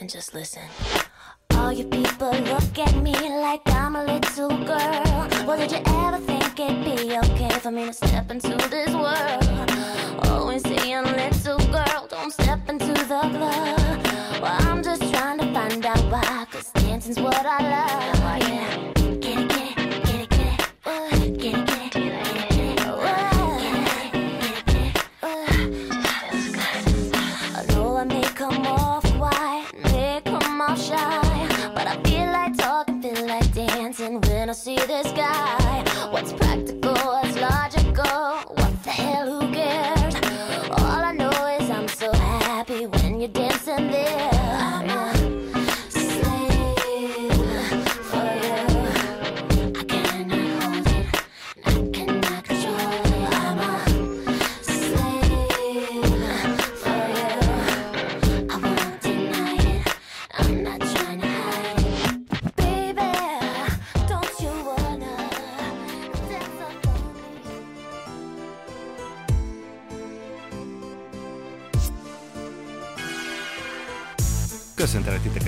and just listen. All you people look at me like I'm a little girl. Well, did you ever think it'd be okay for me to step into this world? Always saying, little girl, don't step into the club. Well, I'm just trying to find out why, cause dancing's what I love. Yeah.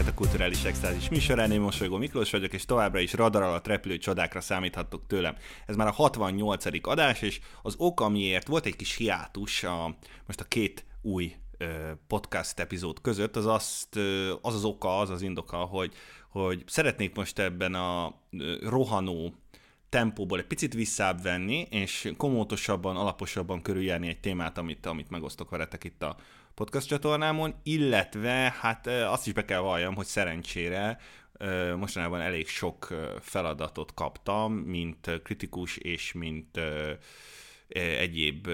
Titeket a Kulturális Extázis műsorán, én Mosolygó Miklós vagyok, és továbbra is radar alatt repülő csodákra számíthattok tőlem. Ez már a 68. adás, és az ok, amiért volt egy kis hiátus a, most a két új ö, podcast epizód között, az azt, ö, az az oka, az az indoka, hogy, hogy szeretnék most ebben a ö, rohanó tempóból egy picit visszább venni, és komótosabban, alaposabban körüljárni egy témát, amit, amit megosztok veletek itt a podcast csatornámon, illetve hát azt is be kell valljam, hogy szerencsére mostanában elég sok feladatot kaptam, mint kritikus és mint egyéb,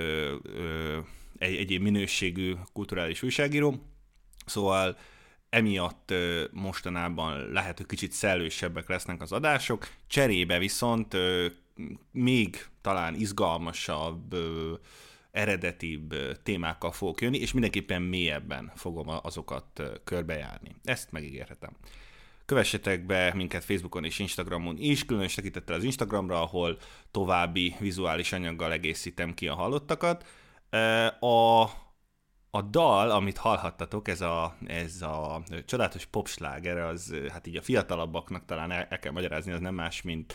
egyéb minőségű kulturális újságíró. Szóval emiatt mostanában lehet, hogy kicsit szellősebbek lesznek az adások, cserébe viszont még talán izgalmasabb, eredetibb témákkal fogok jönni, és mindenképpen mélyebben fogom azokat körbejárni. Ezt megígérhetem. Kövessetek be minket Facebookon és Instagramon is, különös tekintettel az Instagramra, ahol további vizuális anyaggal egészítem ki a hallottakat. A a dal, amit hallhattatok, ez a, ez a csodálatos popsláger, az hát így a fiatalabbaknak talán el, el kell magyarázni, az nem más, mint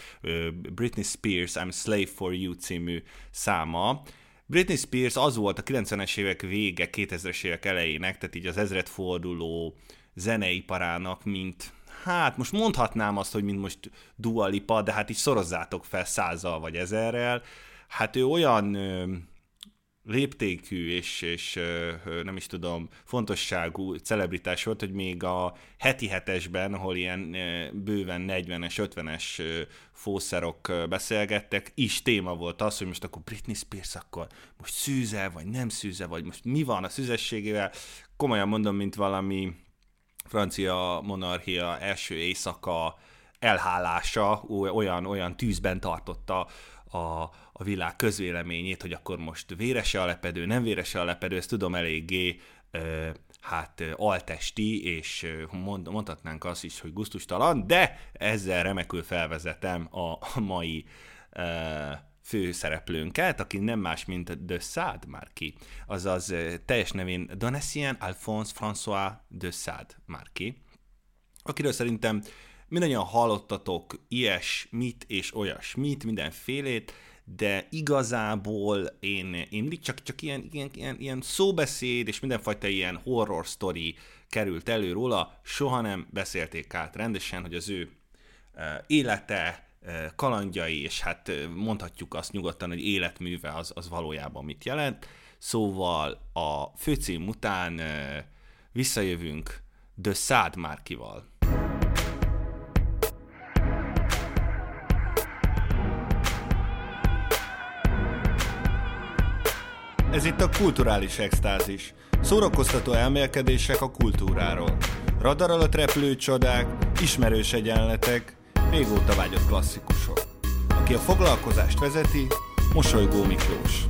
Britney Spears I'm Slave for You című száma. Britney Spears az volt a 90-es évek vége, 2000-es évek elejének, tehát így az ezredforduló zeneiparának, mint hát most mondhatnám azt, hogy mint most Dua Lipa, de hát így szorozzátok fel százal vagy ezerrel. Hát ő olyan léptékű és, és nem is tudom, fontosságú celebritás volt, hogy még a heti hetesben, ahol ilyen bőven 40-es, 50-es ö, fószerok beszélgettek, is téma volt az, hogy most akkor Britney Spears akkor most szűze, vagy nem szűze, vagy most mi van a szüzességével. Komolyan mondom, mint valami francia monarchia első éjszaka elhálása olyan, olyan tűzben tartotta a, a világ közvéleményét, hogy akkor most vérese a lepedő, nem vérese a lepedő, ezt tudom eléggé ö, hát altesti, és mond, mondhatnánk azt is, hogy guztustalan, de ezzel remekül felvezetem a mai ö, főszereplőnket, aki nem más, mint de Sade Marquis, azaz teljes nevén Donatien Alphonse François de Sade Marquis, akiről szerintem mindannyian hallottatok ilyesmit és olyasmit, mindenfélét, de igazából én, én mindig csak, csak ilyen, ilyen, ilyen, ilyen szóbeszéd és mindenfajta ilyen horror story került elő róla, soha nem beszélték át rendesen, hogy az ő eh, élete, eh, kalandjai, és hát eh, mondhatjuk azt nyugodtan, hogy életműve az, az valójában mit jelent. Szóval a főcím után visszajövünk The Sad Márkival. Ez itt a kulturális extázis. Szórakoztató elmélkedések a kultúráról. Radar alatt repülő csodák, ismerős egyenletek, régóta vágyott klasszikusok. Aki a foglalkozást vezeti, Mosolygó Miklós.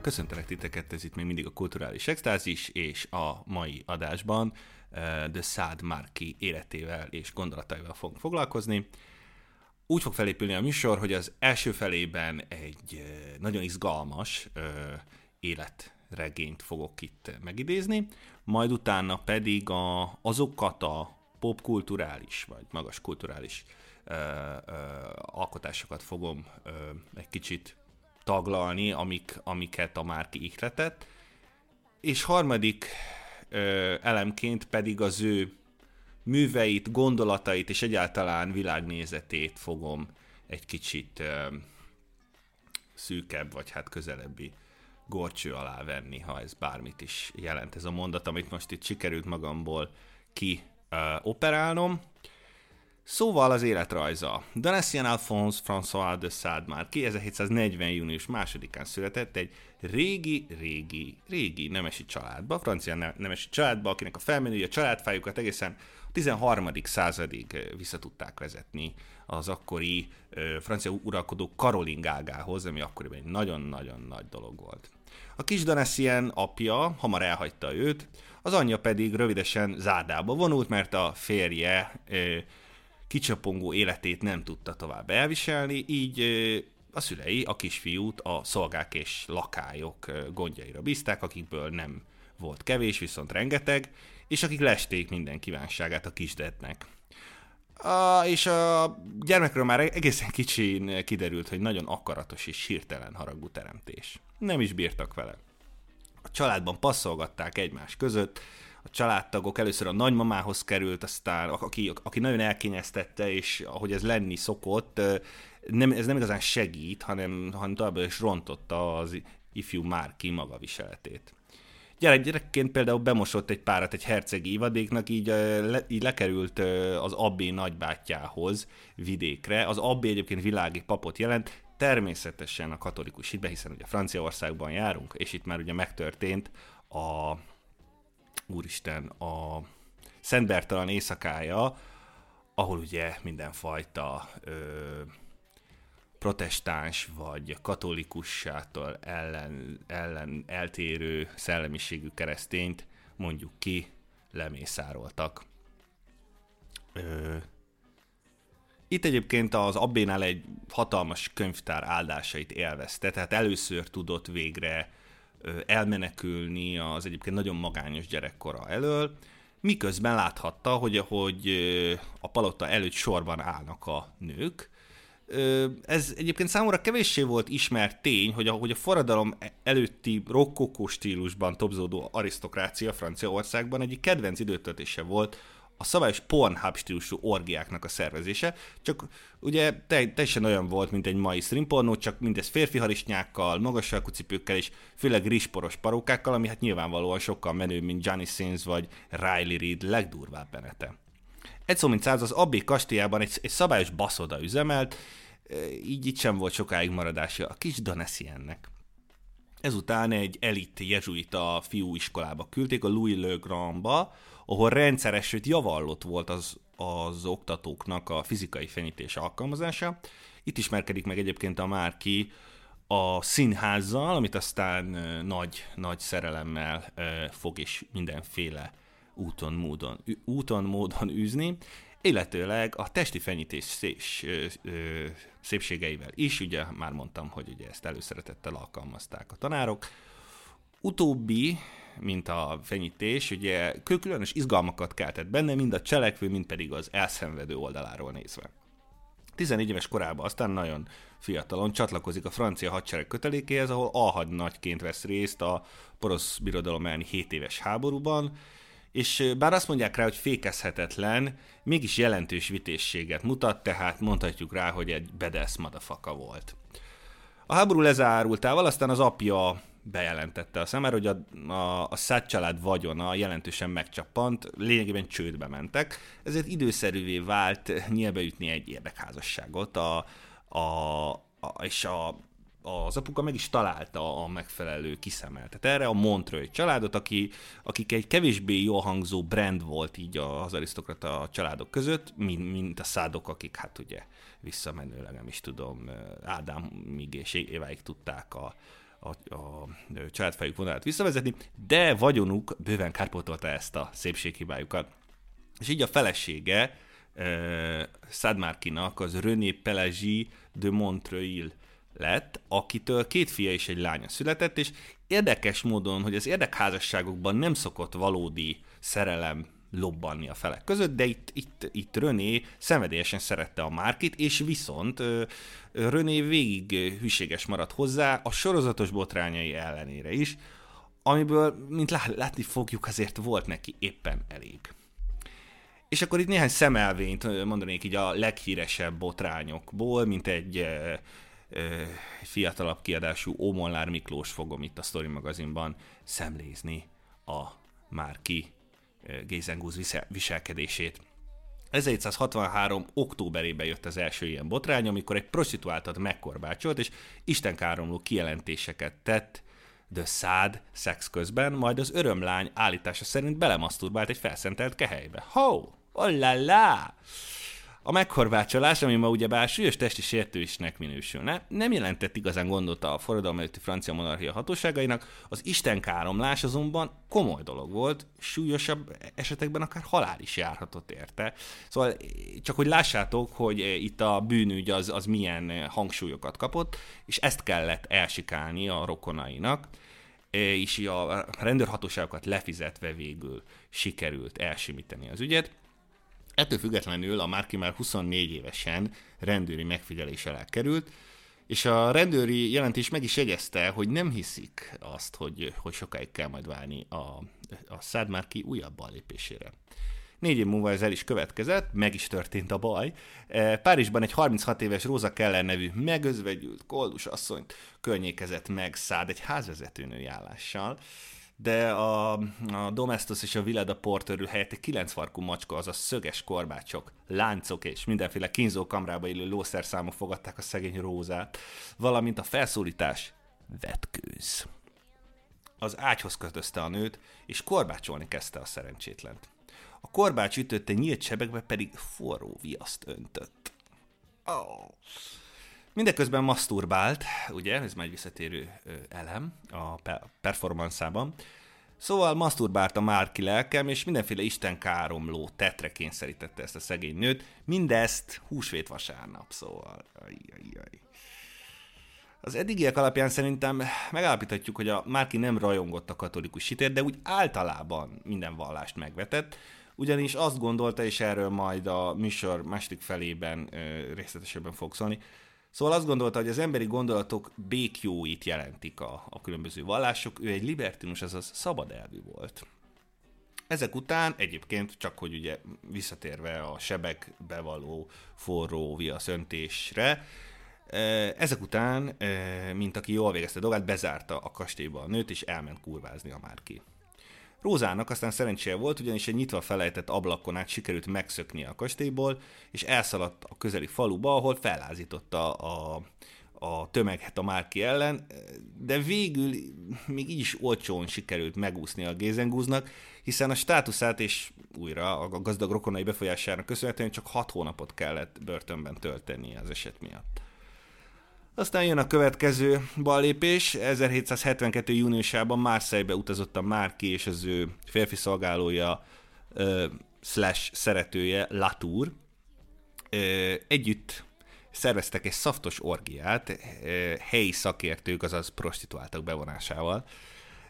Köszöntelek titeket, ez itt még mindig a kulturális extázis, és a mai adásban uh, The Sad Marki életével és gondolataival fogunk foglalkozni úgy fog felépülni a műsor, hogy az első felében egy nagyon izgalmas ö, élet regényt fogok itt megidézni, majd utána pedig a, azokat a popkulturális vagy magas kulturális ö, ö, alkotásokat fogom ö, egy kicsit taglalni, amik, amiket a Márki ihletett, és harmadik ö, elemként pedig az ő műveit, gondolatait és egyáltalán világnézetét fogom egy kicsit ö, szűkebb, vagy hát közelebbi gorcső alá venni, ha ez bármit is jelent ez a mondat, amit most itt sikerült magamból ki ö, operálnom. Szóval az életrajza. Donatien Alphonse François de Sade már 1740. június másodikán született egy régi, régi, régi nemesi családba, francia nemesi családba, akinek a felmenői a családfájukat egészen 13. századig vissza tudták vezetni az akkori francia uralkodó Karolingágához, ami akkoriban egy nagyon-nagyon nagy dolog volt. A kis Donatien apja hamar elhagyta őt, az anyja pedig rövidesen zárdába vonult, mert a férje kicsapongó életét nem tudta tovább elviselni, így a szülei a kisfiút a szolgák és lakályok gondjaira bízták, akikből nem volt kevés, viszont rengeteg, és akik lesték minden kívánságát a kisdetnek. A, és a gyermekről már egészen kicsin kiderült, hogy nagyon akaratos és hirtelen haragú teremtés. Nem is bírtak vele. A családban passzolgatták egymás között, a családtagok először a nagymamához került, aztán aki, aki nagyon elkényeztette, és ahogy ez lenni szokott, nem, ez nem igazán segít, hanem, hanem továbbra is rontotta az ifjú Márki maga viseletét. Gyerek, gyerekként például bemosott egy párat egy hercegi ivadéknak, így, le, így lekerült az abbé nagybátyjához vidékre. Az abbé egyébként világi papot jelent, természetesen a katolikus hitbe, hiszen ugye Franciaországban járunk, és itt már ugye megtörtént a úristen, a Szent Bertalan éjszakája, ahol ugye mindenfajta ö, protestáns vagy katolikussától ellen, ellen eltérő szellemiségű keresztényt mondjuk ki lemészároltak. Ö, itt egyébként az abbénál egy hatalmas könyvtár áldásait élvezte, tehát először tudott végre elmenekülni az egyébként nagyon magányos gyerekkora elől, miközben láthatta, hogy, hogy a palota előtt sorban állnak a nők. Ez egyébként számomra kevéssé volt ismert tény, hogy a, hogy a forradalom előtti rokkokó stílusban topzódó arisztokrácia Franciaországban egyik kedvenc időtöltése volt a szabályos Pornhub stílusú orgiáknak a szervezése, csak ugye te, teljesen olyan volt, mint egy mai streampornó, csak mindez férfi harisnyákkal, magas cipőkkel és főleg risporos parókákkal, ami hát nyilvánvalóan sokkal menőbb, mint Johnny Sins vagy Riley Reid legdurvább benete. Egy szó mint száz, az Abbé kastélyában egy, egy szabályos baszoda üzemelt, e, így itt sem volt sokáig maradása a kis Donessiennek. Ezután egy elit jezsuita fiúiskolába küldték, a Louis Le Grandba, ahol rendszeres, sőt javallott volt az, az oktatóknak a fizikai fenyítés alkalmazása. Itt ismerkedik meg egyébként a Márki a színházzal, amit aztán nagy, nagy szerelemmel fog és mindenféle úton, módon, úton, módon űzni, illetőleg a testi fenyítés szés, szépségeivel is, ugye már mondtam, hogy ugye ezt előszeretettel alkalmazták a tanárok. Utóbbi mint a fenyítés, ugye különös izgalmakat keltett benne, mind a cselekvő, mind pedig az elszenvedő oldaláról nézve. 14 éves korában aztán nagyon fiatalon csatlakozik a francia hadsereg kötelékéhez, ahol alhadnagyként vesz részt a porosz birodalom elleni 7 éves háborúban, és bár azt mondják rá, hogy fékezhetetlen, mégis jelentős vitészséget mutat, tehát mondhatjuk rá, hogy egy bedesz madafaka volt. A háború lezárultával aztán az apja bejelentette a szemer, hogy a, a, a Szád család vagyona jelentősen megcsappant, lényegében csődbe mentek, ezért időszerűvé vált nyilbeütni egy érdekházasságot, a, a, a, és a, az apuka meg is találta a megfelelő kiszemeltet. Erre a Montreux családot, aki, akik egy kevésbé jól hangzó brand volt így az arisztokrata családok között, mint, mint a szádok, akik hát ugye visszamenőleg nem is tudom, Ádámig és Éváig tudták a, a, a családfejük vonalát visszavezetni, de vagyonuk bőven kárpótolta ezt a szépséghibájukat. És így a felesége Szadmárkinak az René Pelagi de Montreuil lett, akitől két fia és egy lánya született, és érdekes módon, hogy az érdekházasságokban nem szokott valódi szerelem lobbanni a felek között, de itt, itt, itt René szenvedélyesen szerette a Márkit, és viszont René végig hűséges maradt hozzá a sorozatos botrányai ellenére is, amiből, mint látni fogjuk, azért volt neki éppen elég. És akkor itt néhány szemelvényt mondanék így a leghíresebb botrányokból, mint egy fiatalabb kiadású Ómolnár Miklós fogom itt a Story magazinban szemlézni a Márki Gézengúz viselkedését. 1763. októberében jött az első ilyen botrány, amikor egy prostituáltat megkorbácsolt, és istenkáromló kijelentéseket tett de szád szex közben, majd az örömlány állítása szerint belemaszturbált egy felszentelt kehelybe. Ho! Oh la A megkorvácsolás, ami ma ugyebár súlyos testi sértőisnek minősülne, nem jelentett igazán gondot a forradalom előtti francia monarchia hatóságainak, az istenkáromlás azonban komoly dolog volt, súlyosabb esetekben akár halál is járhatott érte. Szóval csak hogy lássátok, hogy itt a bűnügy az, az milyen hangsúlyokat kapott, és ezt kellett elsikálni a rokonainak és a rendőrhatóságokat lefizetve végül sikerült elsimíteni az ügyet. Ettől függetlenül a Márki már 24 évesen rendőri megfigyelés alá került, és a rendőri jelentés meg is jegyezte, hogy nem hiszik azt, hogy, hogy sokáig kell majd várni a, a Szád Márki újabb ballépésére. Négy év múlva ez el is következett, meg is történt a baj. E, Párizsban egy 36 éves Róza Keller nevű megözvegyült koldus asszonyt környékezett meg Szád egy házvezetőnői állással de a, a Domestos és a Villada Porterül helyett egy kilencfarkú macska, azaz szöges korbácsok, láncok és mindenféle kínzókamrába illő lószerszámok fogadták a szegény rózát, valamint a felszólítás vetkőz. Az ágyhoz kötözte a nőt, és korbácsolni kezdte a szerencsétlent. A korbács ütötte nyílt sebekbe pedig forró viaszt öntött. Oh. Mindeközben maszturbált, ugye, ez már egy visszatérő elem a performanszában. Szóval maszturbált a Márki lelkem, és mindenféle istenkáromló tetre kényszerítette ezt a szegény nőt. Mindezt húsvét vasárnap, szóval. Ajjajjaj. Az eddigiek alapján szerintem megállapíthatjuk, hogy a Márki nem rajongott a katolikus hitért, de úgy általában minden vallást megvetett, ugyanis azt gondolta, és erről majd a műsor második felében részletesebben fog szólni, Szóval azt gondolta, hogy az emberi gondolatok békjóit jelentik a, a különböző vallások, ő egy libertinus, azaz szabad elvű volt. Ezek után egyébként, csak hogy ugye visszatérve a sebekbe való forró viaszöntésre, ezek után, mint aki jól végezte dolgát, bezárta a kastélyba a nőt, és elment kurvázni a márki. Rózának aztán szerencséje volt, ugyanis egy nyitva felejtett ablakon át sikerült megszökni a kastélyból, és elszaladt a közeli faluba, ahol fellázította a, a tömeget a Márki ellen, de végül még így is olcsón sikerült megúszni a Gézengúznak, hiszen a státuszát és újra a gazdag rokonai befolyásának köszönhetően csak hat hónapot kellett börtönben tölteni az eset miatt. Aztán jön a következő ballépés. 1772. júniusában Marseille-be utazott a Márki és az ő férfi szolgálója uh, slash szeretője Latour. Uh, együtt szerveztek egy szaftos orgiát uh, helyi szakértők, azaz prostituáltak bevonásával.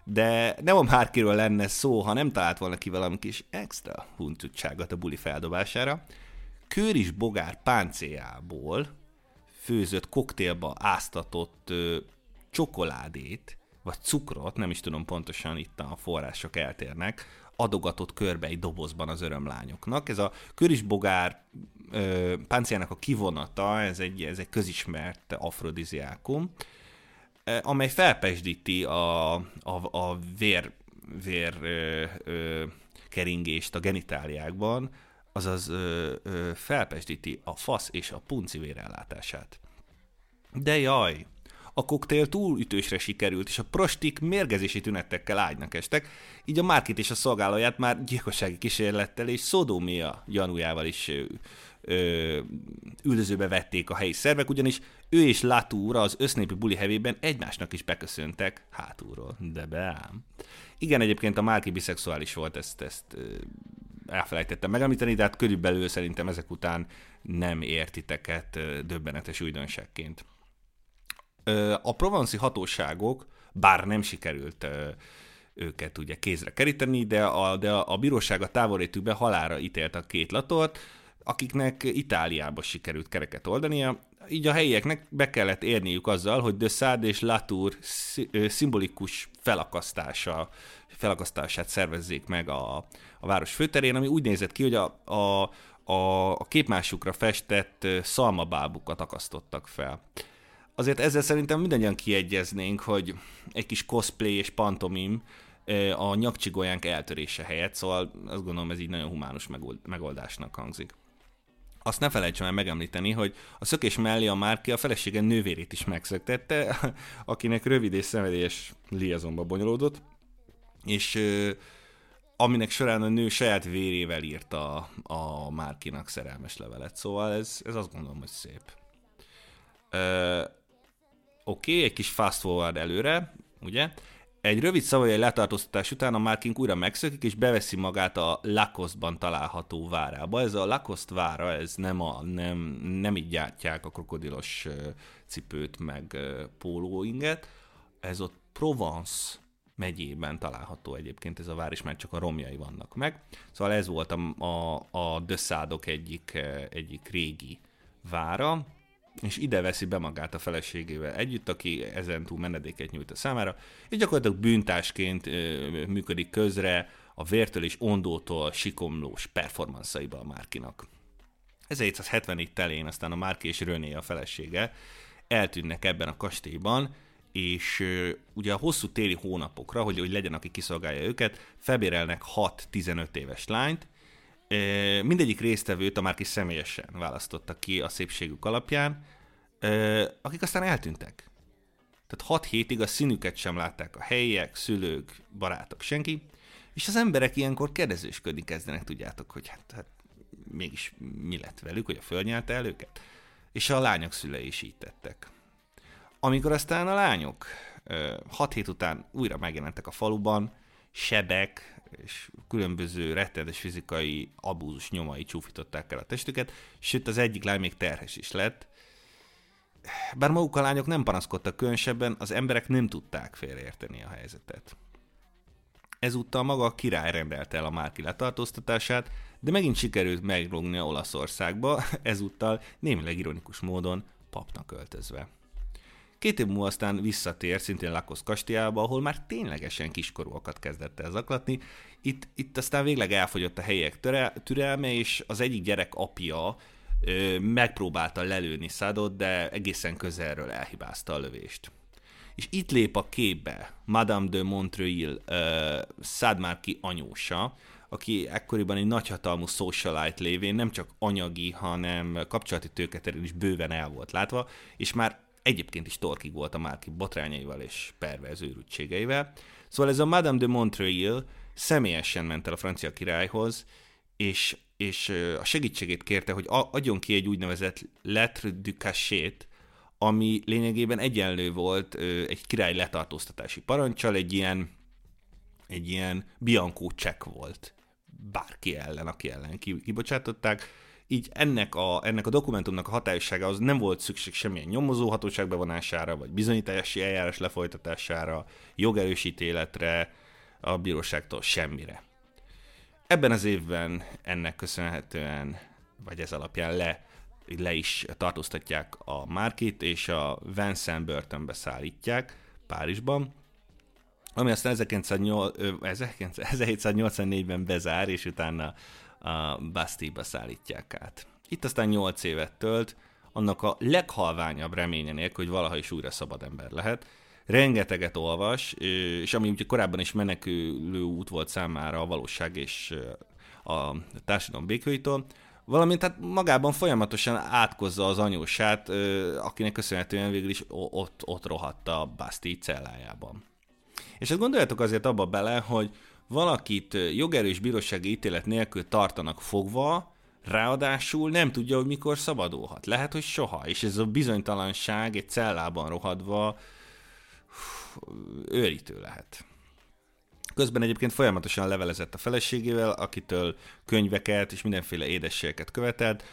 De nem a Márkiról lenne szó, ha nem talált volna ki valami kis extra huncutságot a buli feldobására. Kőris bogár páncéjából főzött koktélba áztatott ö, csokoládét, vagy cukrot, nem is tudom pontosan, itt a források eltérnek, adogatott körbe egy dobozban az örömlányoknak. Ez a körisbogár ö, páncélnak a kivonata, ez egy, ez egy közismert afrodiziákum, amely felpesdíti a, a, a vér, vér ö, ö, keringést a genitáliákban, azaz ö, ö, felpesdíti a fasz és a punci vérellátását. De jaj, a koktél túl ütősre sikerült, és a prostik mérgezési tünetekkel ágynak estek, így a Márkit és a szolgálóját már gyilkossági kísérlettel és szodómia gyanújával is ö, ö, üldözőbe vették a helyi szervek, ugyanis ő és Latúra az össznépi buli hevében egymásnak is beköszöntek hátulról. De beám. Igen, egyébként a Márki biszexuális volt, ezt, ezt elfelejtettem megemlíteni, de hát körülbelül szerintem ezek után nem értiteket döbbenetes újdonságként. A provanci hatóságok, bár nem sikerült őket ugye kézre keríteni, de a, de a bíróság a távolrétükbe halára ítélt a két latort, akiknek Itáliába sikerült kereket oldania, így a helyieknek be kellett érniük azzal, hogy de Sade és Latour szimbolikus felakasztása, felakasztását szervezzék meg a, a város főterén, ami úgy nézett ki, hogy a, a, a, a képmásukra festett szalmabábukat akasztottak fel. Azért ezzel szerintem mindannyian kiegyeznénk, hogy egy kis cosplay és pantomim a nyakcsigolyánk eltörése helyett, szóval azt gondolom ez így nagyon humánus megoldásnak hangzik. Azt ne felejtsem el megemlíteni, hogy a szökés mellé a Márki a felesége nővérét is megszöktette, akinek rövid és szenvedélyes liazonba bonyolódott, és aminek során a nő saját vérével írta a Márkinak szerelmes levelet, szóval ez, ez azt gondolom, hogy szép. Oké, okay, egy kis fast forward előre, ugye? Egy rövid szavai letartóztatás után a Marking újra megszökik, és beveszi magát a Lacoste-ban található várába. Ez a Lacoste vára, ez nem, a, nem, nem így gyártják a krokodilos cipőt, meg pólóinget. Ez ott Provence megyében található egyébként ez a vár, és már csak a romjai vannak meg. Szóval ez volt a, a, a egyik, egyik régi vára, és ide veszi be magát a feleségével együtt, aki ezentúl menedéket nyújt a számára, és gyakorlatilag bűntásként működik közre a vértől és ondótól sikomlós performanszaiba a Márkinak. 1774 telén aztán a Márki és René a felesége eltűnnek ebben a kastélyban, és ugye a hosszú téli hónapokra, hogy, hogy legyen, aki kiszolgálja őket, felbérelnek 6-15 éves lányt, mindegyik résztvevőt a Márki személyesen választotta ki a szépségük alapján, akik aztán eltűntek. Tehát 6 hétig a színüket sem látták a helyiek, szülők, barátok, senki, és az emberek ilyenkor kérdezősködni kezdenek, tudjátok, hogy hát, hát mégis mi lett velük, hogy a földnyelte el őket. És a lányok szülei is így tettek. Amikor aztán a lányok 6 hét után újra megjelentek a faluban, sebek, és különböző rettenetes fizikai abúzus nyomai csúfították el a testüket, sőt az egyik lány még terhes is lett. Bár maguk a lányok nem panaszkodtak különösebben, az emberek nem tudták félreérteni a helyzetet. Ezúttal maga a király rendelte el a Márki letartóztatását, de megint sikerült megrogni Olaszországba, ezúttal némileg ironikus módon papnak öltözve. Két év múlva aztán visszatér szintén Lakosz kastélyába, ahol már ténylegesen kiskorúakat kezdett el zaklatni. Itt, itt aztán végleg elfogyott a helyek türelme, és az egyik gyerek apja ö, megpróbálta lelőni Szadot, de egészen közelről elhibázta a lövést. És itt lép a képbe Madame de Montreuil uh, Szádmárki anyósa, aki ekkoriban egy nagyhatalmú socialite lévén nem csak anyagi, hanem kapcsolati tőketerén is bőven el volt látva, és már egyébként is torkig volt a Márki botrányaival és perverz őrültségeivel. Szóval ez a Madame de Montreuil személyesen ment el a francia királyhoz, és, és a segítségét kérte, hogy adjon ki egy úgynevezett lettre du cachet, ami lényegében egyenlő volt egy király letartóztatási parancsal, egy ilyen, egy ilyen biankó csekk volt bárki ellen, aki ellen kibocsátották, így ennek a, ennek a dokumentumnak a hatályossága az nem volt szükség semmilyen nyomozó hatóság bevonására, vagy bizonyítási eljárás lefolytatására, jogerősítéletre, a bíróságtól semmire. Ebben az évben ennek köszönhetően, vagy ez alapján le, le is tartóztatják a Márkit, és a Vincent börtönbe szállítják Párizsban, ami aztán 1784-ben bezár, és utána a Bastille-ba szállítják át. Itt aztán 8 évet tölt, annak a leghalványabb reménye nélkül, hogy valaha is újra szabad ember lehet. Rengeteget olvas, és ami ugye korábban is menekülő út volt számára a valóság és a társadalom békőitől, valamint hát magában folyamatosan átkozza az anyósát, akinek köszönhetően végül is ott, ott rohadt a Bastille cellájában. És ezt gondoljatok azért abba bele, hogy valakit jogerős bírósági ítélet nélkül tartanak fogva, ráadásul nem tudja, hogy mikor szabadulhat. Lehet, hogy soha, és ez a bizonytalanság egy cellában rohadva őrítő lehet. Közben egyébként folyamatosan levelezett a feleségével, akitől könyveket és mindenféle édességeket követett.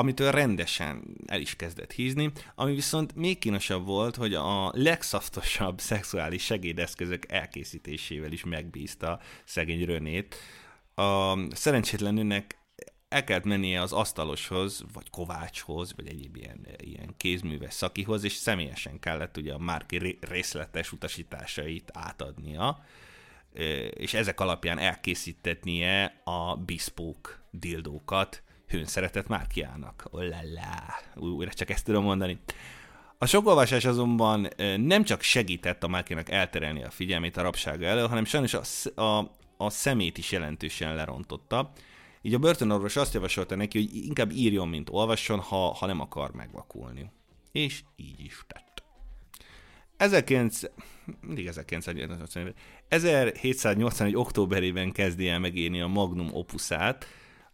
Amitől rendesen el is kezdett hízni, ami viszont még kínosabb volt, hogy a legszaftosabb szexuális segédeszközök elkészítésével is megbízta szegény Rönét. A szerencsétlen nőnek el kellett mennie az asztaloshoz, vagy kovácshoz, vagy egyéb ilyen, ilyen kézműves szakihoz, és személyesen kellett ugye a márki részletes utasításait átadnia, és ezek alapján elkészítetnie a bespoke dildókat hőn szeretett márkiának. Olala, újra csak ezt tudom mondani. A sok olvasás azonban nem csak segített a márkiának elterelni a figyelmét a rabsága elől, hanem sajnos a, a, a szemét is jelentősen lerontotta, így a börtönorvos azt javasolta neki, hogy inkább írjon, mint olvasson, ha, ha nem akar megvakulni. És így is tett. 19... Mindig 1980, 1781. októberében kezdi el megírni a Magnum opusát,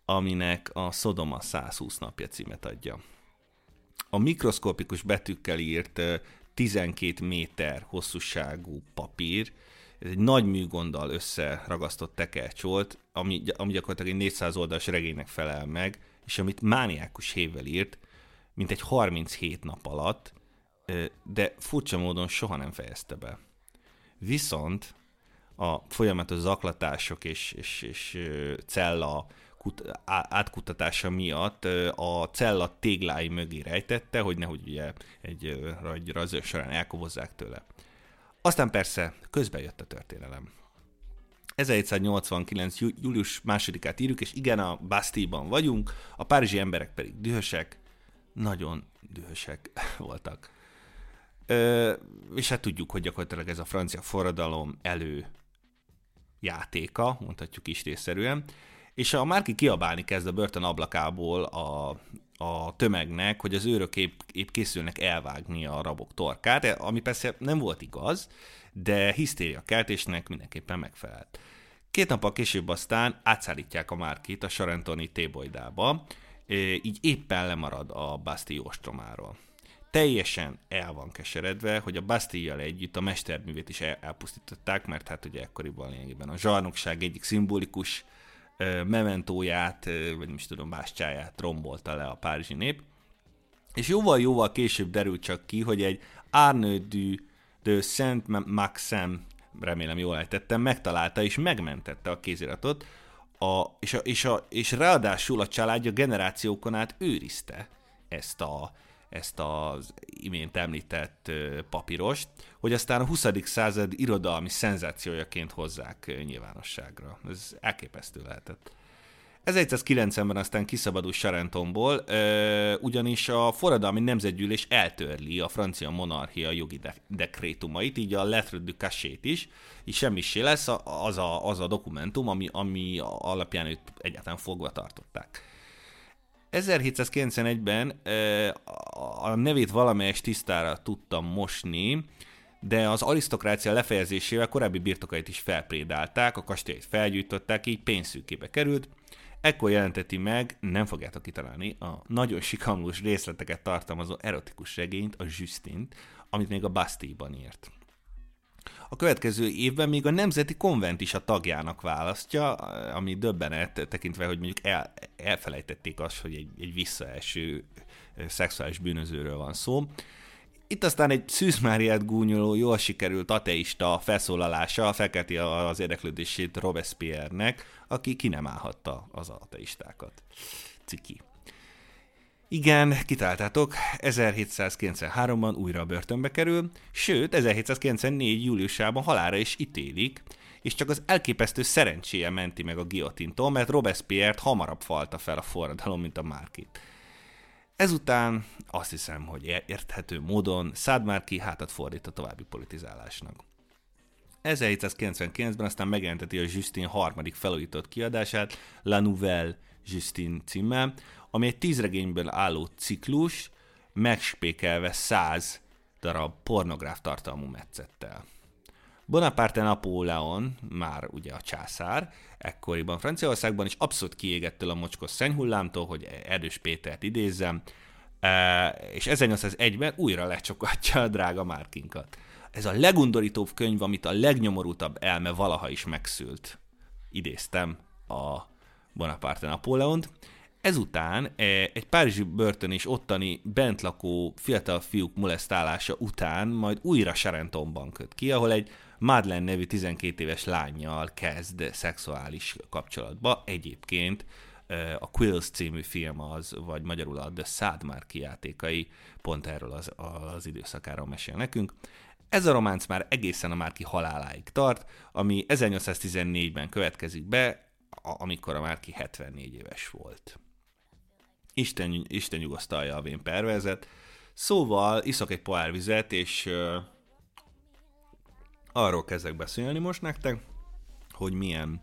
aminek a Sodoma 120 napja címet adja. A mikroszkopikus betűkkel írt 12 méter hosszúságú papír, ez egy nagy műgonddal összeragasztott tekercs volt, ami, ami gyakorlatilag egy 400 oldalas regénynek felel meg, és amit mániákus hével írt, mint egy 37 nap alatt, de furcsa módon soha nem fejezte be. Viszont a folyamatos zaklatások és, és, és cella kut, átkutatása miatt a cella téglái mögé rejtette, hogy nehogy ugye egy, egy rajzol során elkobozzák tőle. Aztán persze közben jött a történelem. 1789. július másodikát írjuk, és igen, a Bastille-ban vagyunk, a párizsi emberek pedig dühösek, nagyon dühösek voltak. Ö, és hát tudjuk, hogy gyakorlatilag ez a francia forradalom elő játéka, mondhatjuk is részszerűen, és a Márki kiabálni kezd a börtön ablakából a, a tömegnek, hogy az őrök épp, épp készülnek elvágni a rabok torkát, ami persze nem volt igaz, de hisztéria keltésnek mindenképpen megfelelt. Két nappal később aztán átszállítják a Márkit a Sarentoni tébolydába, így éppen lemarad a Bastille ostromáról. Teljesen el van keseredve, hogy a Bastille-jal együtt a mesterművét is elpusztították, mert hát ugye ekkoriban lényegében a zsarnokság egyik szimbolikus mementóját, vagy nem is tudom, bástyáját rombolta le a párizsi nép. És jóval-jóval később derült csak ki, hogy egy Arnaud du de Saint-Maxim, remélem jól ejtettem, megtalálta és megmentette a kéziratot, a, és, a, és, a, és ráadásul a családja generációkon át őrizte ezt a, ezt az imént említett papírost, hogy aztán a 20. század irodalmi szenzációjaként hozzák nyilvánosságra. Ez elképesztő lehetett. 1190-ben aztán kiszabadul Sarentonból, ugyanis a forradalmi nemzetgyűlés eltörli a francia monarchia jogi de- dekrétumait, így a Lettre du Cachet is, így semmisé lesz az a, az a dokumentum, ami, ami alapján őt egyáltalán fogva tartották. 1791-ben a nevét valamelyes tisztára tudtam mosni, de az arisztokrácia lefejezésével korábbi birtokait is felprédálták, a kastélyt felgyújtották, így pénzszűkébe került. Ekkor jelenteti meg, nem fogjátok kitalálni, a nagyon sikamlós részleteket tartalmazó erotikus regényt, a Justint, amit még a Bastille-ban írt. A következő évben még a Nemzeti Konvent is a tagjának választja, ami döbbenet tekintve, hogy mondjuk el, elfelejtették azt, hogy egy, egy visszaeső szexuális bűnözőről van szó. Itt aztán egy szűzmáriát gúnyoló, jól sikerült ateista felszólalása felkelti az érdeklődését Robespierre-nek, aki ki nem állhatta az ateistákat. Ciki. Igen, kitáltátok, 1793-ban újra a börtönbe kerül, sőt, 1794. júliusában halára is ítélik, és csak az elképesztő szerencséje menti meg a guillotintól, mert Robespierre-t hamarabb falta fel a forradalom, mint a Márkit. Ezután azt hiszem, hogy érthető módon Márki hátat fordít a további politizálásnak. 1799-ben aztán megjelenteti a Justin harmadik felújított kiadását, La Nouvelle Justin címmel, ami egy tíz regényből álló ciklus, megspékelve száz darab pornográf tartalmú metszettel. Bonaparte Napóleon, már ugye a császár, ekkoriban Franciaországban is abszolút kiégettől a mocskos szennyhullámtól, hogy Erdős Pétert idézzem, e, és 1801-ben újra lecsokatja a drága Márkinkat. Ez a legundorítóbb könyv, amit a legnyomorútabb elme valaha is megszült. Idéztem a Bonaparte Napóleont. Ezután egy párizsi börtön és ottani bentlakó fiatal fiúk molesztálása után majd újra Charentonban köt ki, ahol egy Madeleine nevű 12 éves lányjal kezd szexuális kapcsolatba. Egyébként a Quills című film az, vagy magyarul a The Sad Mark játékai pont erről az, az időszakáról mesél nekünk. Ez a románc már egészen a Márki haláláig tart, ami 1814-ben következik be, amikor a Márki 74 éves volt. Isten, Isten nyugosztalja a vén pervezet. Szóval iszok egy pohár vizet, és uh, arról kezdek beszélni most nektek, hogy milyen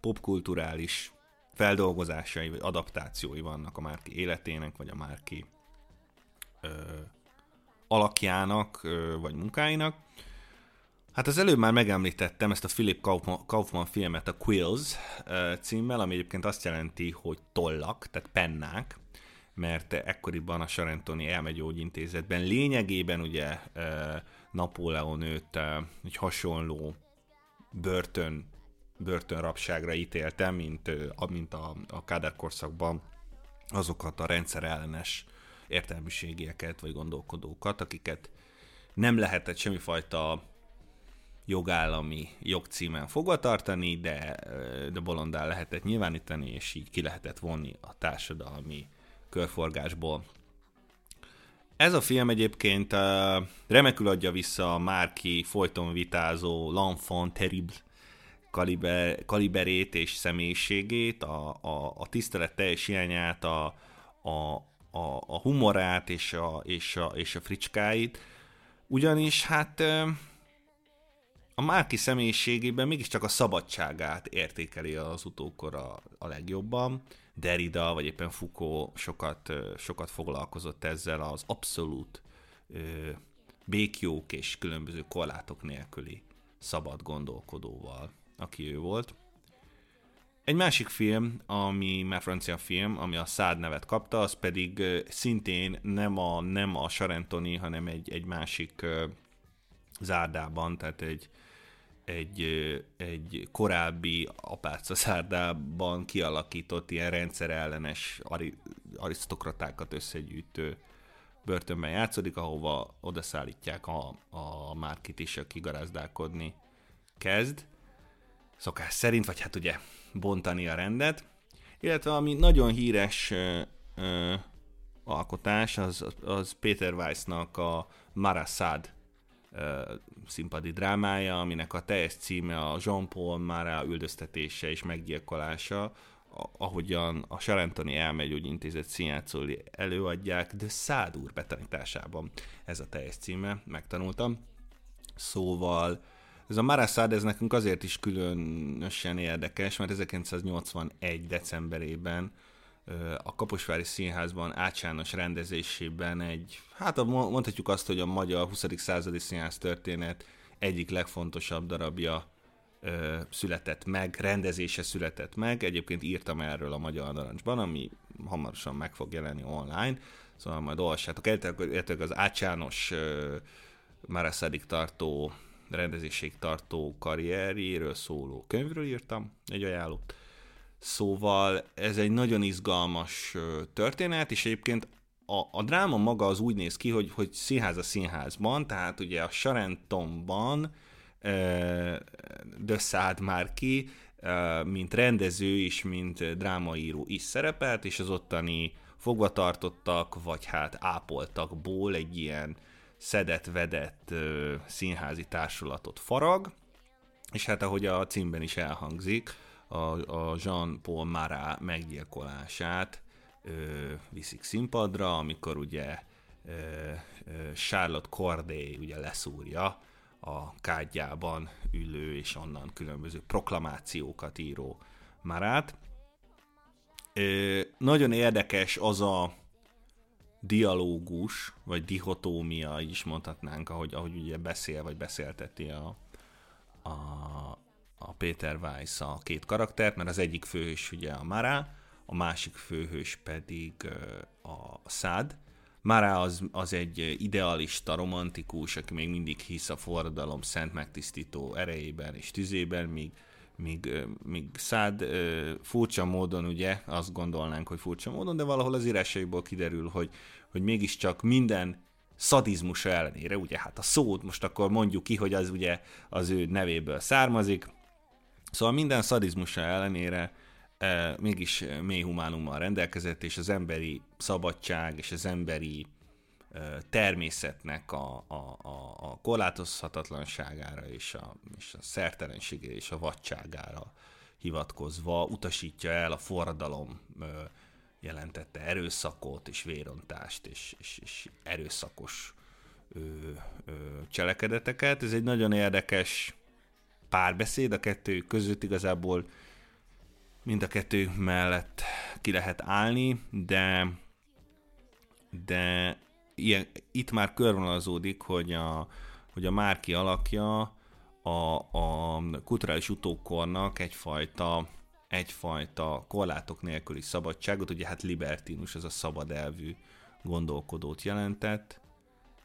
popkulturális feldolgozásai vagy adaptációi vannak a Márki életének, vagy a Márki ö, alakjának, ö, vagy munkáinak. Hát az előbb már megemlítettem ezt a Philip Kaufman, filmet, a Quills címmel, ami egyébként azt jelenti, hogy tollak, tehát pennák, mert ekkoriban a Sarentoni elmegyógyintézetben lényegében ugye Napóleon őt egy hasonló börtön, börtönrapságra ítélte, mint, mint a, a Kádár korszakban azokat a rendszerellenes értelmiségieket vagy gondolkodókat, akiket nem lehetett semmifajta jogállami jogcímen fogva tartani, de, de bolondá lehetett nyilvánítani, és így ki lehetett vonni a társadalmi körforgásból. Ez a film egyébként uh, remekül adja vissza a Márki folyton vitázó L'Enfant Terrible kaliber, kaliberét és személyiségét, a, a, a tisztelet teljes hiányát, a, a, a, a humorát és a, és, a, és a fricskáit. Ugyanis hát a Márki személyiségében mégiscsak a szabadságát értékeli az utókor a, a legjobban. Derrida, vagy éppen Foucault sokat, sokat foglalkozott ezzel az abszolút ö, békjók és különböző korlátok nélküli szabad gondolkodóval, aki ő volt. Egy másik film, ami már francia film, ami a Szád nevet kapta, az pedig szintén nem a, nem a Sarentoni, hanem egy, egy másik zárdában, tehát egy, egy, egy korábbi apáca szárdában kialakított ilyen rendszerellenes arisztokratákat összegyűjtő börtönben játszódik, ahova odaszállítják a, a Márkit is, aki garázdálkodni kezd. Szokás szerint, vagy hát ugye bontani a rendet. Illetve ami nagyon híres ö, ö, alkotás, az, az Peter Weissnak a Marasad színpadi drámája, aminek a teljes címe a Jean-Paul Mara üldöztetése és meggyilkolása, ahogyan a Sarentoni Elmegyógyintézet színjátszói előadják, de Szád úr betanításában ez a teljes címe, megtanultam. Szóval ez a Marasad, ez nekünk azért is különösen érdekes, mert 1981. decemberében a Kaposvári Színházban Ácsános rendezésében egy, hát mondhatjuk azt, hogy a magyar 20. századi színház történet egyik legfontosabb darabja ö, született meg, rendezése született meg. Egyébként írtam erről a Magyar Narancsban, ami hamarosan meg fog jelenni online, szóval majd olvassátok. Értek az Ácsános Maraszadig tartó, rendezésig tartó karrierjéről szóló könyvről írtam, egy ajánlót Szóval ez egy nagyon izgalmas történet, és egyébként a, a dráma maga az úgy néz ki, hogy, hogy színház a színházban, tehát ugye a Sarentonban Dösszád már ki, mint rendező is, mint drámaíró is szerepelt, és az ottani fogvatartottak, vagy hát ápoltakból egy ilyen szedett-vedett színházi társulatot farag, és hát ahogy a címben is elhangzik, a, a Jean-Paul Marat meggyilkolását ö, viszik színpadra, amikor ugye ö, ö, Charlotte Corday ugye leszúrja a kádjában ülő és onnan különböző proklamációkat író Marát. Ö, nagyon érdekes az a dialógus, vagy dihotómia is mondhatnánk, ahogy, ahogy ugye beszél, vagy beszélteti a, a, a Peter Weiss a két karaktert, mert az egyik főhős ugye a Mara, a másik főhős pedig a Szád. Mara az, az egy idealista, romantikus, aki még mindig hisz a forradalom szent megtisztító erejében és tüzében, míg, míg, míg Szád furcsa módon, ugye, azt gondolnánk, hogy furcsa módon, de valahol az írásaiból kiderül, hogy, hogy mégiscsak minden szadizmusa ellenére, ugye hát a szót most akkor mondjuk ki, hogy az ugye az ő nevéből származik, szóval minden szadizmusa ellenére e, mégis mély humánummal rendelkezett, és az emberi szabadság és az emberi e, természetnek a, a, a, a korlátozhatatlanságára és a, és a szertelenségére és a vadságára hivatkozva utasítja el a forradalom e, jelentette erőszakot és vérontást és, és, és erőszakos ö, ö, cselekedeteket. Ez egy nagyon érdekes párbeszéd a kettő között igazából mind a kettő mellett ki lehet állni, de de ilyen, itt már körvonalazódik, hogy a, hogy a Márki alakja a, a kulturális utókornak egyfajta egyfajta korlátok nélküli szabadságot, ugye hát libertinus, az a szabad elvű gondolkodót jelentett,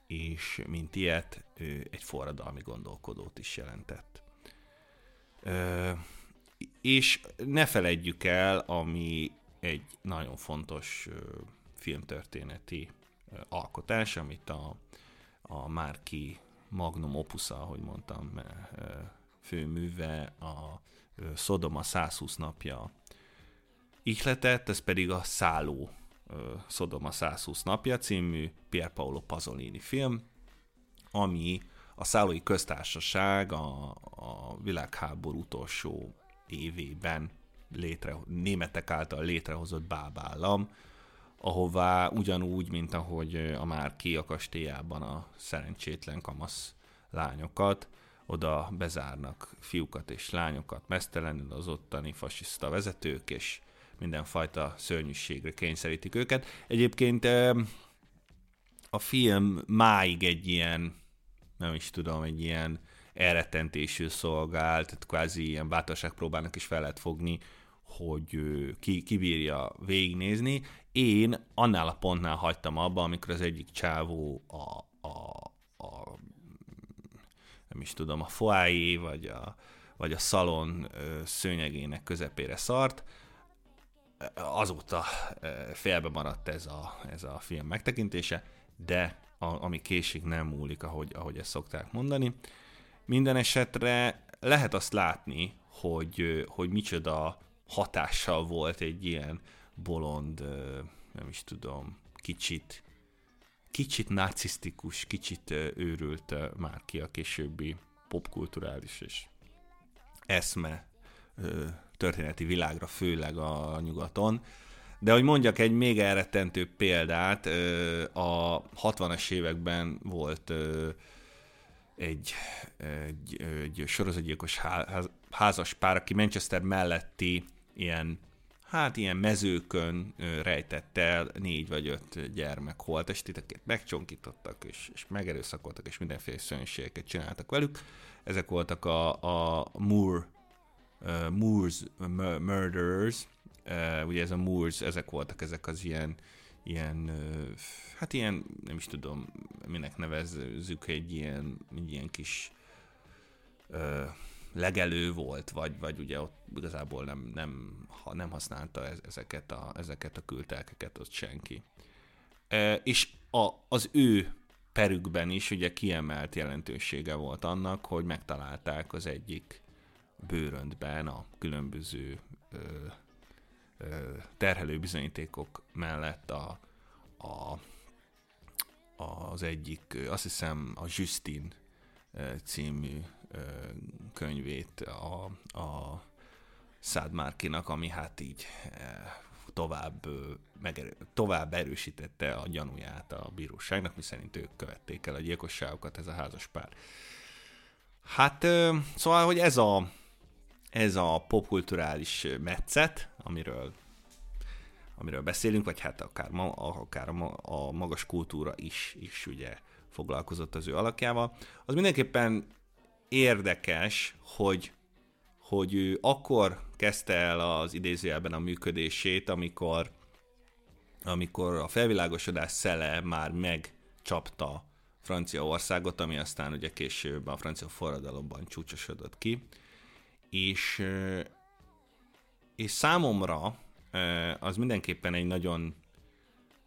és mint ilyet ő egy forradalmi gondolkodót is jelentett. És ne feledjük el, ami egy nagyon fontos filmtörténeti alkotás, amit a, a Márki Magnum Opusza, ahogy mondtam, főműve, a Szodoma 120 napja ihletett, ez pedig a Szálló Szodoma 120 napja című Pier Paolo Pasolini film, ami a szállói köztársaság a, a világháború utolsó évében létre, németek által létrehozott bábállam, ahová ugyanúgy, mint ahogy a Márki a kastélyában a szerencsétlen kamasz lányokat, oda bezárnak fiúkat és lányokat mesztelenül az ottani fasiszta vezetők, és mindenfajta szörnyűségre kényszerítik őket. Egyébként a film máig egy ilyen, nem is tudom, egy ilyen elrettentésű szolgál, tehát kvázi ilyen bátorságpróbának is fel lehet fogni, hogy ki, kibírja végignézni. Én annál a pontnál hagytam abba, amikor az egyik csávó a, a, a nem is tudom, a foájé vagy a, vagy a szalon szőnyegének közepére szart. Azóta félbe maradt ez a, ez a film megtekintése, de a, ami késik nem múlik, ahogy, ahogy ezt szokták mondani. Minden esetre lehet azt látni, hogy, hogy micsoda hatással volt egy ilyen bolond, nem is tudom, kicsit kicsit narcisztikus, kicsit őrült már ki a későbbi popkulturális és eszme történeti világra, főleg a nyugaton. De hogy mondjak egy még elrettentő példát, a 60-as években volt egy, egy, egy sorozatgyilkos házas pár, aki Manchester melletti ilyen hát ilyen mezőkön rejtett el négy vagy öt gyermek holtestiteket, megcsonkítottak, és, és megerőszakoltak, és mindenféle szörnyűségeket csináltak velük. Ezek voltak a, a Moore, uh, Moors Murderers, uh, ugye ez a Moors, ezek voltak ezek az ilyen, ilyen, hát ilyen, nem is tudom, minek nevezzük, egy ilyen, egy ilyen kis legelő volt, vagy, vagy ugye ott igazából nem, nem, ha nem használta ezeket a, ezeket a kültelkeket ott senki. És a, az ő perükben is ugye kiemelt jelentősége volt annak, hogy megtalálták az egyik bőröntben a különböző terhelő bizonyítékok mellett a, a, az egyik, azt hiszem a Justin című könyvét a, a Szádmárkinak, ami hát így tovább, megerő, tovább erősítette a gyanúját a bíróságnak, miszerint ők követték el a gyilkosságokat, ez a házas pár. Hát, szóval, hogy ez a, ez a popkulturális metszet, amiről amiről beszélünk, vagy hát akár, ma, akár a, a magas kultúra is, is ugye foglalkozott az ő alakjával, az mindenképpen érdekes, hogy, hogy ő akkor kezdte el az idézőjelben a működését, amikor, amikor a felvilágosodás szele már megcsapta Franciaországot, ami aztán ugye később a francia forradalomban csúcsosodott ki, és, és számomra az mindenképpen egy nagyon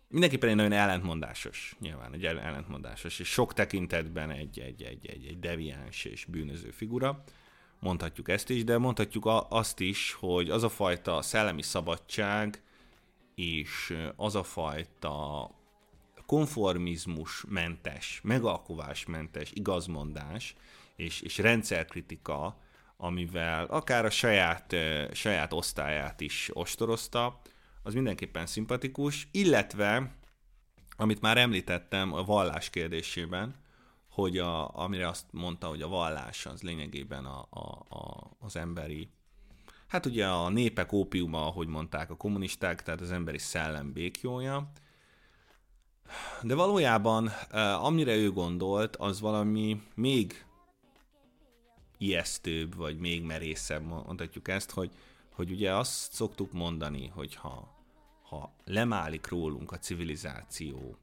mindenképpen egy nagyon ellentmondásos, nyilván egy ellentmondásos, és sok tekintetben egy, egy, egy, egy, egy deviáns és bűnöző figura, mondhatjuk ezt is, de mondhatjuk azt is, hogy az a fajta szellemi szabadság, és az a fajta konformizmus mentes, megalkovás mentes igazmondás és, és rendszerkritika, amivel akár a saját, saját osztályát is ostorozta, az mindenképpen szimpatikus, illetve, amit már említettem a vallás kérdésében, hogy a, amire azt mondta, hogy a vallás az lényegében a, a, a, az emberi, hát ugye a népek ópiuma, ahogy mondták a kommunisták, tehát az emberi szellem békjója, de valójában, amire ő gondolt, az valami még ijesztőbb, vagy még merészebb, mondhatjuk ezt, hogy, hogy ugye azt szoktuk mondani, hogy ha, ha lemálik rólunk a civilizáció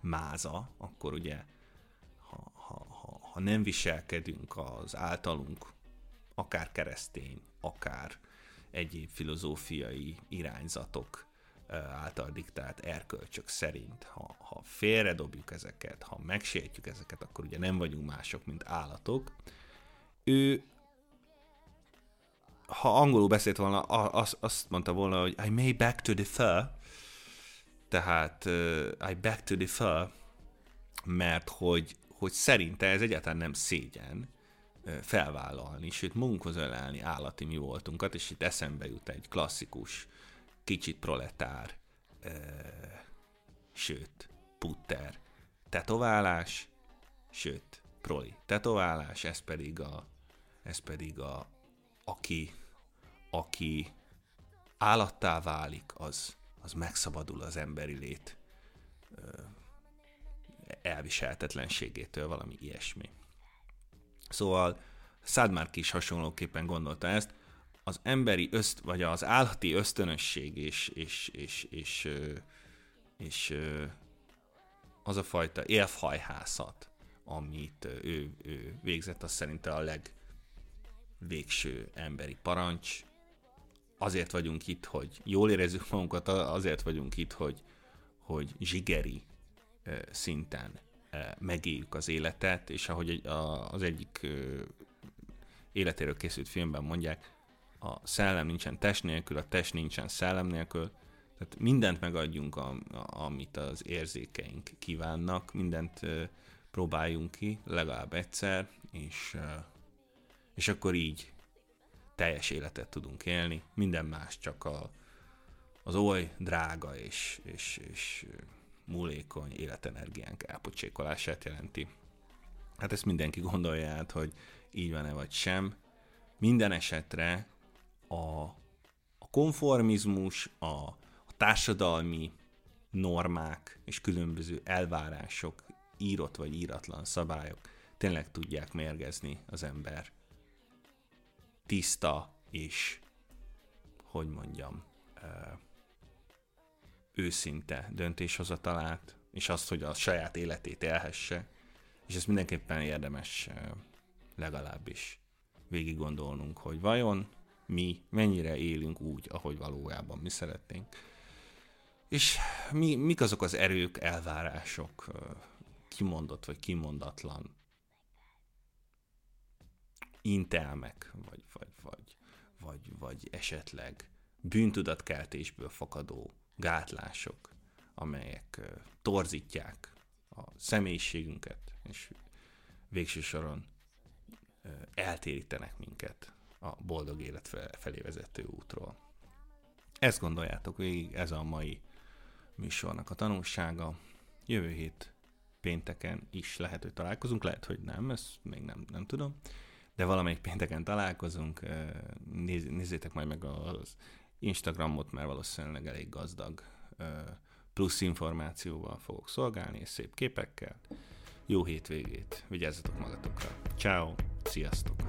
máza, akkor ugye ha, ha, ha, ha nem viselkedünk az általunk akár keresztény, akár egyéb filozófiai irányzatok által diktált erkölcsök szerint, ha, ha félredobjuk ezeket, ha megsértjük ezeket, akkor ugye nem vagyunk mások, mint állatok. Ő, ha angolul beszélt volna, azt, azt mondta volna, hogy I may back to the fur, tehát uh, I back to the fur, mert hogy, hogy szerinte ez egyáltalán nem szégyen felvállalni, sőt munkhoz ölelni állati mi voltunkat, és itt eszembe jut egy klasszikus kicsit proletár, ö, sőt, putter, tetoválás, sőt, proli tetoválás, ez pedig a, ez pedig a, aki, aki állattá válik, az, az megszabadul az emberi lét ö, elviselhetetlenségétől, valami ilyesmi. Szóval Szádmárk is hasonlóképpen gondolta ezt, az emberi öszt, vagy az állati ösztönösség és, és, és, és, és, az a fajta élfhajhászat, amit ő, ő végzett, az szerinte a legvégső emberi parancs. Azért vagyunk itt, hogy jól érezzük magunkat, azért vagyunk itt, hogy, hogy zsigeri szinten megéljük az életet, és ahogy az egyik életéről készült filmben mondják, a szellem nincsen test nélkül, a test nincsen szellem nélkül, tehát mindent megadjunk, a, a, amit az érzékeink kívánnak, mindent uh, próbáljunk ki legalább egyszer, és, uh, és akkor így teljes életet tudunk élni, minden más csak a, az oly drága és, és, és múlékony életenergiánk elpocsékolását jelenti. Hát ezt mindenki gondolja át, hogy így van-e vagy sem. Minden esetre a, a konformizmus, a, a társadalmi normák és különböző elvárások, írott vagy íratlan szabályok tényleg tudják mérgezni az ember. Tiszta és, hogy mondjam, őszinte döntéshozatalát, és azt, hogy a saját életét élhesse, és ezt mindenképpen érdemes legalábbis végig gondolnunk, hogy vajon mi mennyire élünk úgy, ahogy valójában mi szeretnénk. És mi, mik azok az erők, elvárások, kimondott vagy kimondatlan intelmek, vagy, vagy, vagy, vagy, vagy esetleg bűntudatkeltésből fakadó gátlások, amelyek torzítják a személyiségünket, és végső soron eltérítenek minket a boldog élet felé vezető útról. Ezt gondoljátok végig, ez a mai műsornak a tanulsága. Jövő hét pénteken is lehet, hogy találkozunk, lehet, hogy nem, ezt még nem, nem tudom, de valamelyik pénteken találkozunk, Néz, nézzétek majd meg az Instagramot, mert valószínűleg elég gazdag plusz információval fogok szolgálni, és szép képekkel. Jó hétvégét, vigyázzatok magatokra. Ciao, sziasztok!